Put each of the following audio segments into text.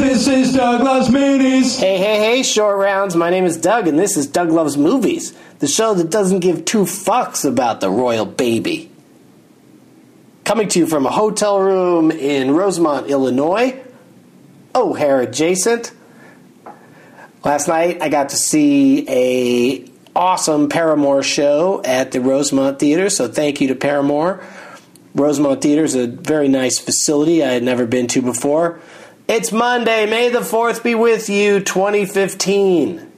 This is Doug Loves Minis. Hey, hey, hey, short rounds. My name is Doug, and this is Doug Loves Movies, the show that doesn't give two fucks about the royal baby. Coming to you from a hotel room in Rosemont, Illinois, O'Hare adjacent. Last night, I got to see a awesome Paramore show at the Rosemont Theater, so thank you to Paramore. Rosemont Theater is a very nice facility I had never been to before. It's Monday, May the 4th be with you, 2015.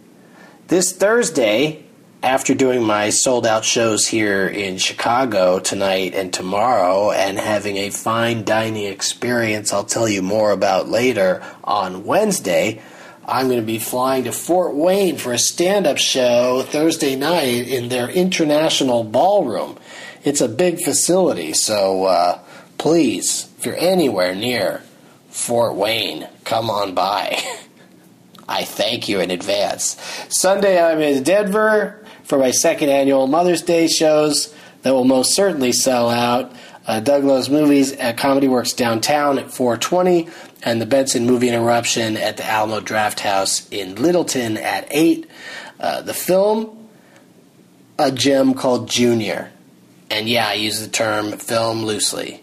This Thursday, after doing my sold out shows here in Chicago tonight and tomorrow and having a fine dining experience I'll tell you more about later on Wednesday, I'm going to be flying to Fort Wayne for a stand up show Thursday night in their international ballroom. It's a big facility, so uh, please, if you're anywhere near Fort Wayne, come on by. I thank you in advance. Sunday, I'm in Denver for my second annual Mother's Day shows that will most certainly sell out. Uh, Doug Loves Movies at Comedy Works downtown at 420, and the Benson Movie Interruption at the Alamo Drafthouse in Littleton at 8. Uh, the film, a gem called Junior. And yeah, I use the term film loosely.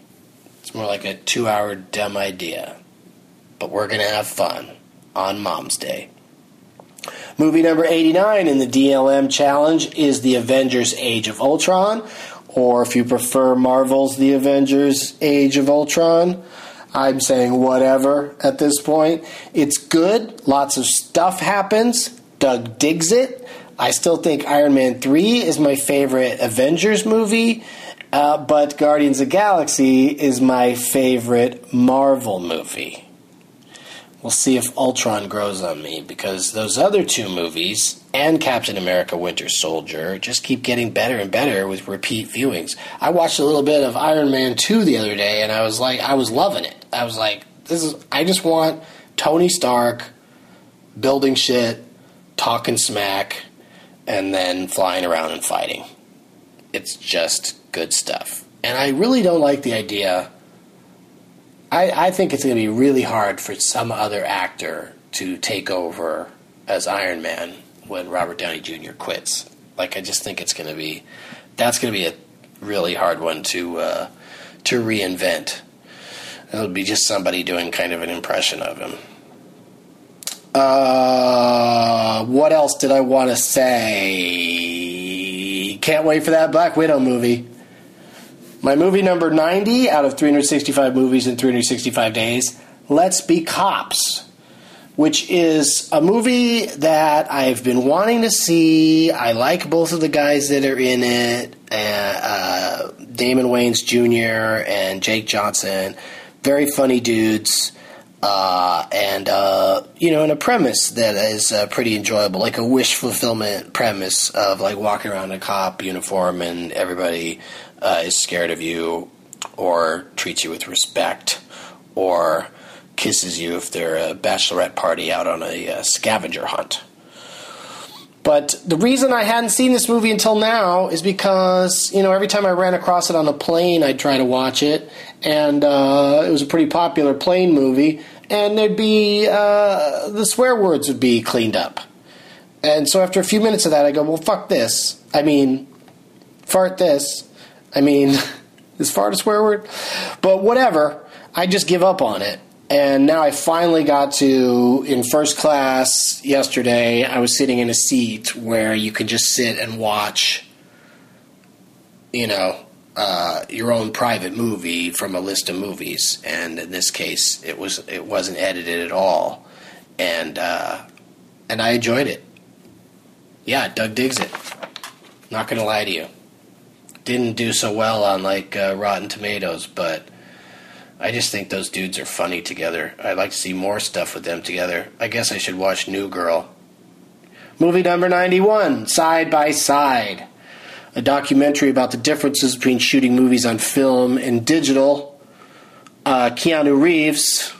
It's more like a two hour dumb idea. But we're going to have fun on Mom's Day. Movie number 89 in the DLM challenge is The Avengers Age of Ultron, or if you prefer Marvel's The Avengers Age of Ultron. I'm saying whatever at this point. It's good, lots of stuff happens. Doug digs it. I still think Iron Man 3 is my favorite Avengers movie, uh, but Guardians of Galaxy is my favorite Marvel movie. We'll see if Ultron grows on me because those other two movies and Captain America Winter Soldier just keep getting better and better with repeat viewings. I watched a little bit of Iron Man 2 the other day and I was like, I was loving it. I was like, this is, I just want Tony Stark building shit, talking smack, and then flying around and fighting. It's just good stuff. And I really don't like the idea I, I think it's going to be really hard for some other actor to take over as Iron Man when Robert Downey Jr. quits. Like, I just think it's going to be that's going to be a really hard one to uh, to reinvent. It'll be just somebody doing kind of an impression of him. Uh, what else did I want to say? Can't wait for that Black Widow movie. My movie number 90 out of 365 movies in 365 days, Let's Be Cops, which is a movie that I've been wanting to see. I like both of the guys that are in it uh, Damon Wayans Jr. and Jake Johnson. Very funny dudes. Uh, and uh, you know, in a premise that is uh, pretty enjoyable, like a wish fulfillment premise of like walking around in a cop uniform and everybody uh, is scared of you or treats you with respect or kisses you if they're a bachelorette party out on a uh, scavenger hunt. But the reason I hadn't seen this movie until now is because, you know, every time I ran across it on a plane, I'd try to watch it. And uh, it was a pretty popular plane movie. And there'd be, uh, the swear words would be cleaned up. And so after a few minutes of that, I go, well, fuck this. I mean, fart this. I mean, is far a swear word? But whatever. I just give up on it. And now I finally got to, in first class yesterday, I was sitting in a seat where you can just sit and watch, you know, uh, your own private movie from a list of movies. And in this case, it was it wasn't edited at all, and uh, and I enjoyed it. Yeah, Doug digs it. Not gonna lie to you didn't do so well on like uh, Rotten Tomatoes, but I just think those dudes are funny together. I'd like to see more stuff with them together. I guess I should watch New Girl. Movie number 91, Side by Side. A documentary about the differences between shooting movies on film and digital. Uh, Keanu Reeves,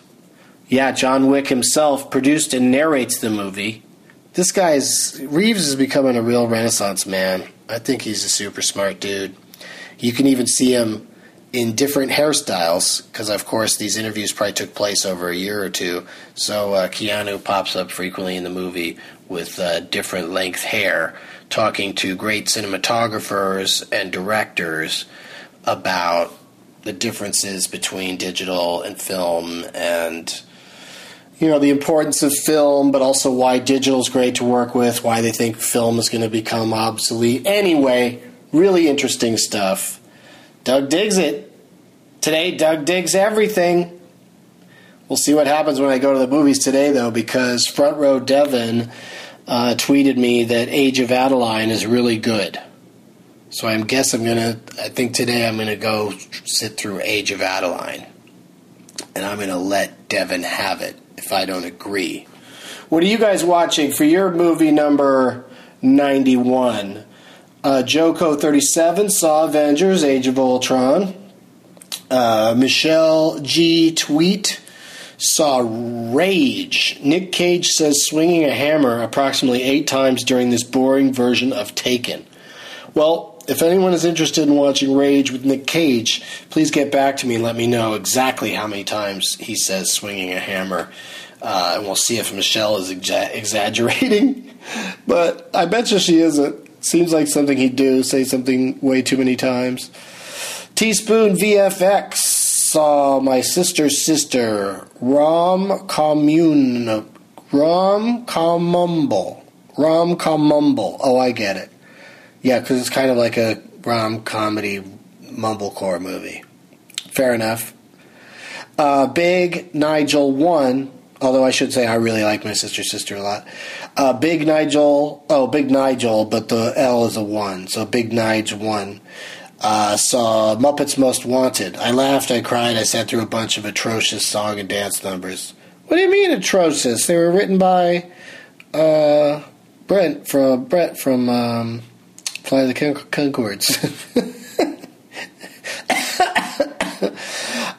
yeah, John Wick himself, produced and narrates the movie. This guy's Reeves is becoming a real renaissance man. I think he's a super smart dude. You can even see him in different hairstyles because, of course, these interviews probably took place over a year or two. So uh, Keanu pops up frequently in the movie with uh, different length hair, talking to great cinematographers and directors about the differences between digital and film and you know the importance of film but also why digital is great to work with why they think film is going to become obsolete. Anyway really interesting stuff. Doug digs it. Today doug digs everything. We'll see what happens when i go to the movies today though because front row devon uh, tweeted me that age of adaline is really good. So I guess I'm gonna. I think today I'm gonna go sit through Age of Adaline, and I'm gonna let Devin have it if I don't agree. What are you guys watching for your movie number 91? Uh, Joko 37 saw Avengers: Age of Ultron. Uh, Michelle G. Tweet saw Rage. Nick Cage says swinging a hammer approximately eight times during this boring version of Taken. Well, if anyone is interested in watching Rage with Nick Cage, please get back to me and let me know exactly how many times he says swinging a hammer. Uh, and we'll see if Michelle is exa- exaggerating. but I bet you she isn't. Seems like something he'd do, say something way too many times. Teaspoon VFX saw my sister's sister, Rom Commune. Rom Comumble. Rom Comumble. Oh, I get it. Yeah, because it's kind of like a rom comedy mumblecore movie. Fair enough. Uh, Big Nigel one, although I should say I really like my sister sister a lot. Uh, Big Nigel, oh Big Nigel, but the L is a one, so Big Nigel one. Uh, saw Muppets Most Wanted. I laughed, I cried, I sat through a bunch of atrocious song and dance numbers. What do you mean atrocious? They were written by uh, Brent from Bret from um, Flight of the Conchords.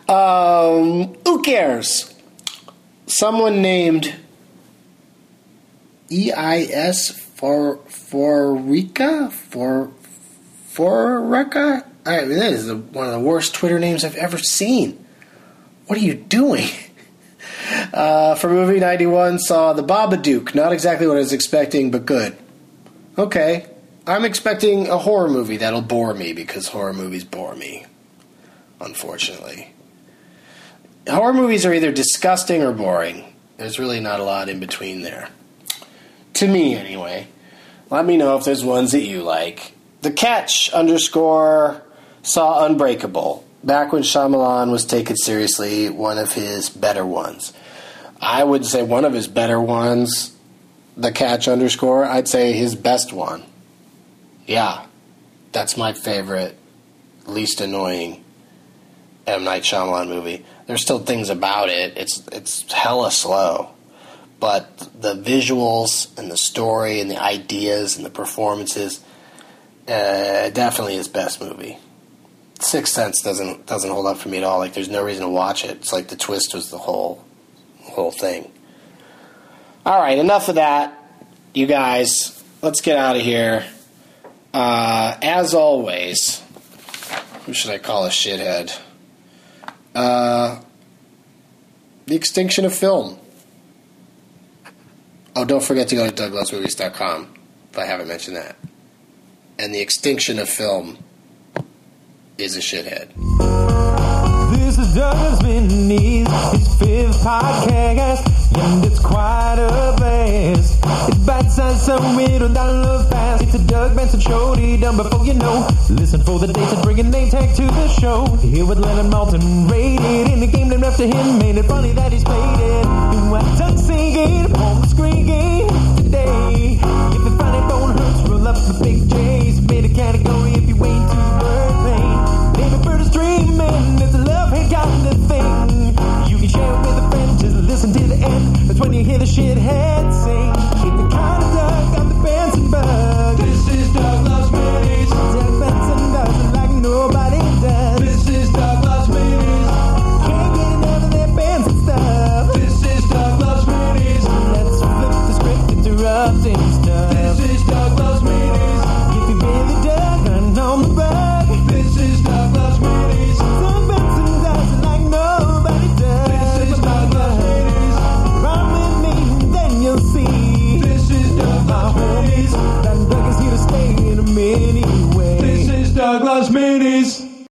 um, who cares? Someone named EIS for Forica for Forica. I mean, that is the, one of the worst Twitter names I've ever seen. What are you doing? Uh, for movie 91, saw The Babadook. Not exactly what I was expecting, but good. Okay, I'm expecting a horror movie that'll bore me because horror movies bore me, unfortunately. Horror movies are either disgusting or boring. There's really not a lot in between there. To me, anyway. Let me know if there's ones that you like. The Catch underscore saw Unbreakable. Back when Shyamalan was taken seriously, one of his better ones. I would say one of his better ones, The Catch underscore, I'd say his best one yeah, that's my favorite, least annoying M Night Shyamalan movie. There's still things about it. It's it's hella slow, but the visuals and the story and the ideas and the performances, uh, definitely his best movie. Sixth Sense doesn't doesn't hold up for me at all. Like there's no reason to watch it. It's like the twist was the whole whole thing. All right, enough of that, you guys. Let's get out of here. Uh, as always, who should I call a shithead? Uh, the extinction of film. Oh, don't forget to go to douglovesmovies.com if I haven't mentioned that. And the extinction of film is a shithead. Is Doug Loves Minis, his fifth podcast, and it's quite a blast. It's bite-sized, so don't download fast. It's a Doug Benson show, he done before you know. Listen for the dates and bringing name tag to the show. Here with Leonard Maltin, rated in the game named after him. Made it funny that he's played it. And what Doug singing, home screen sing.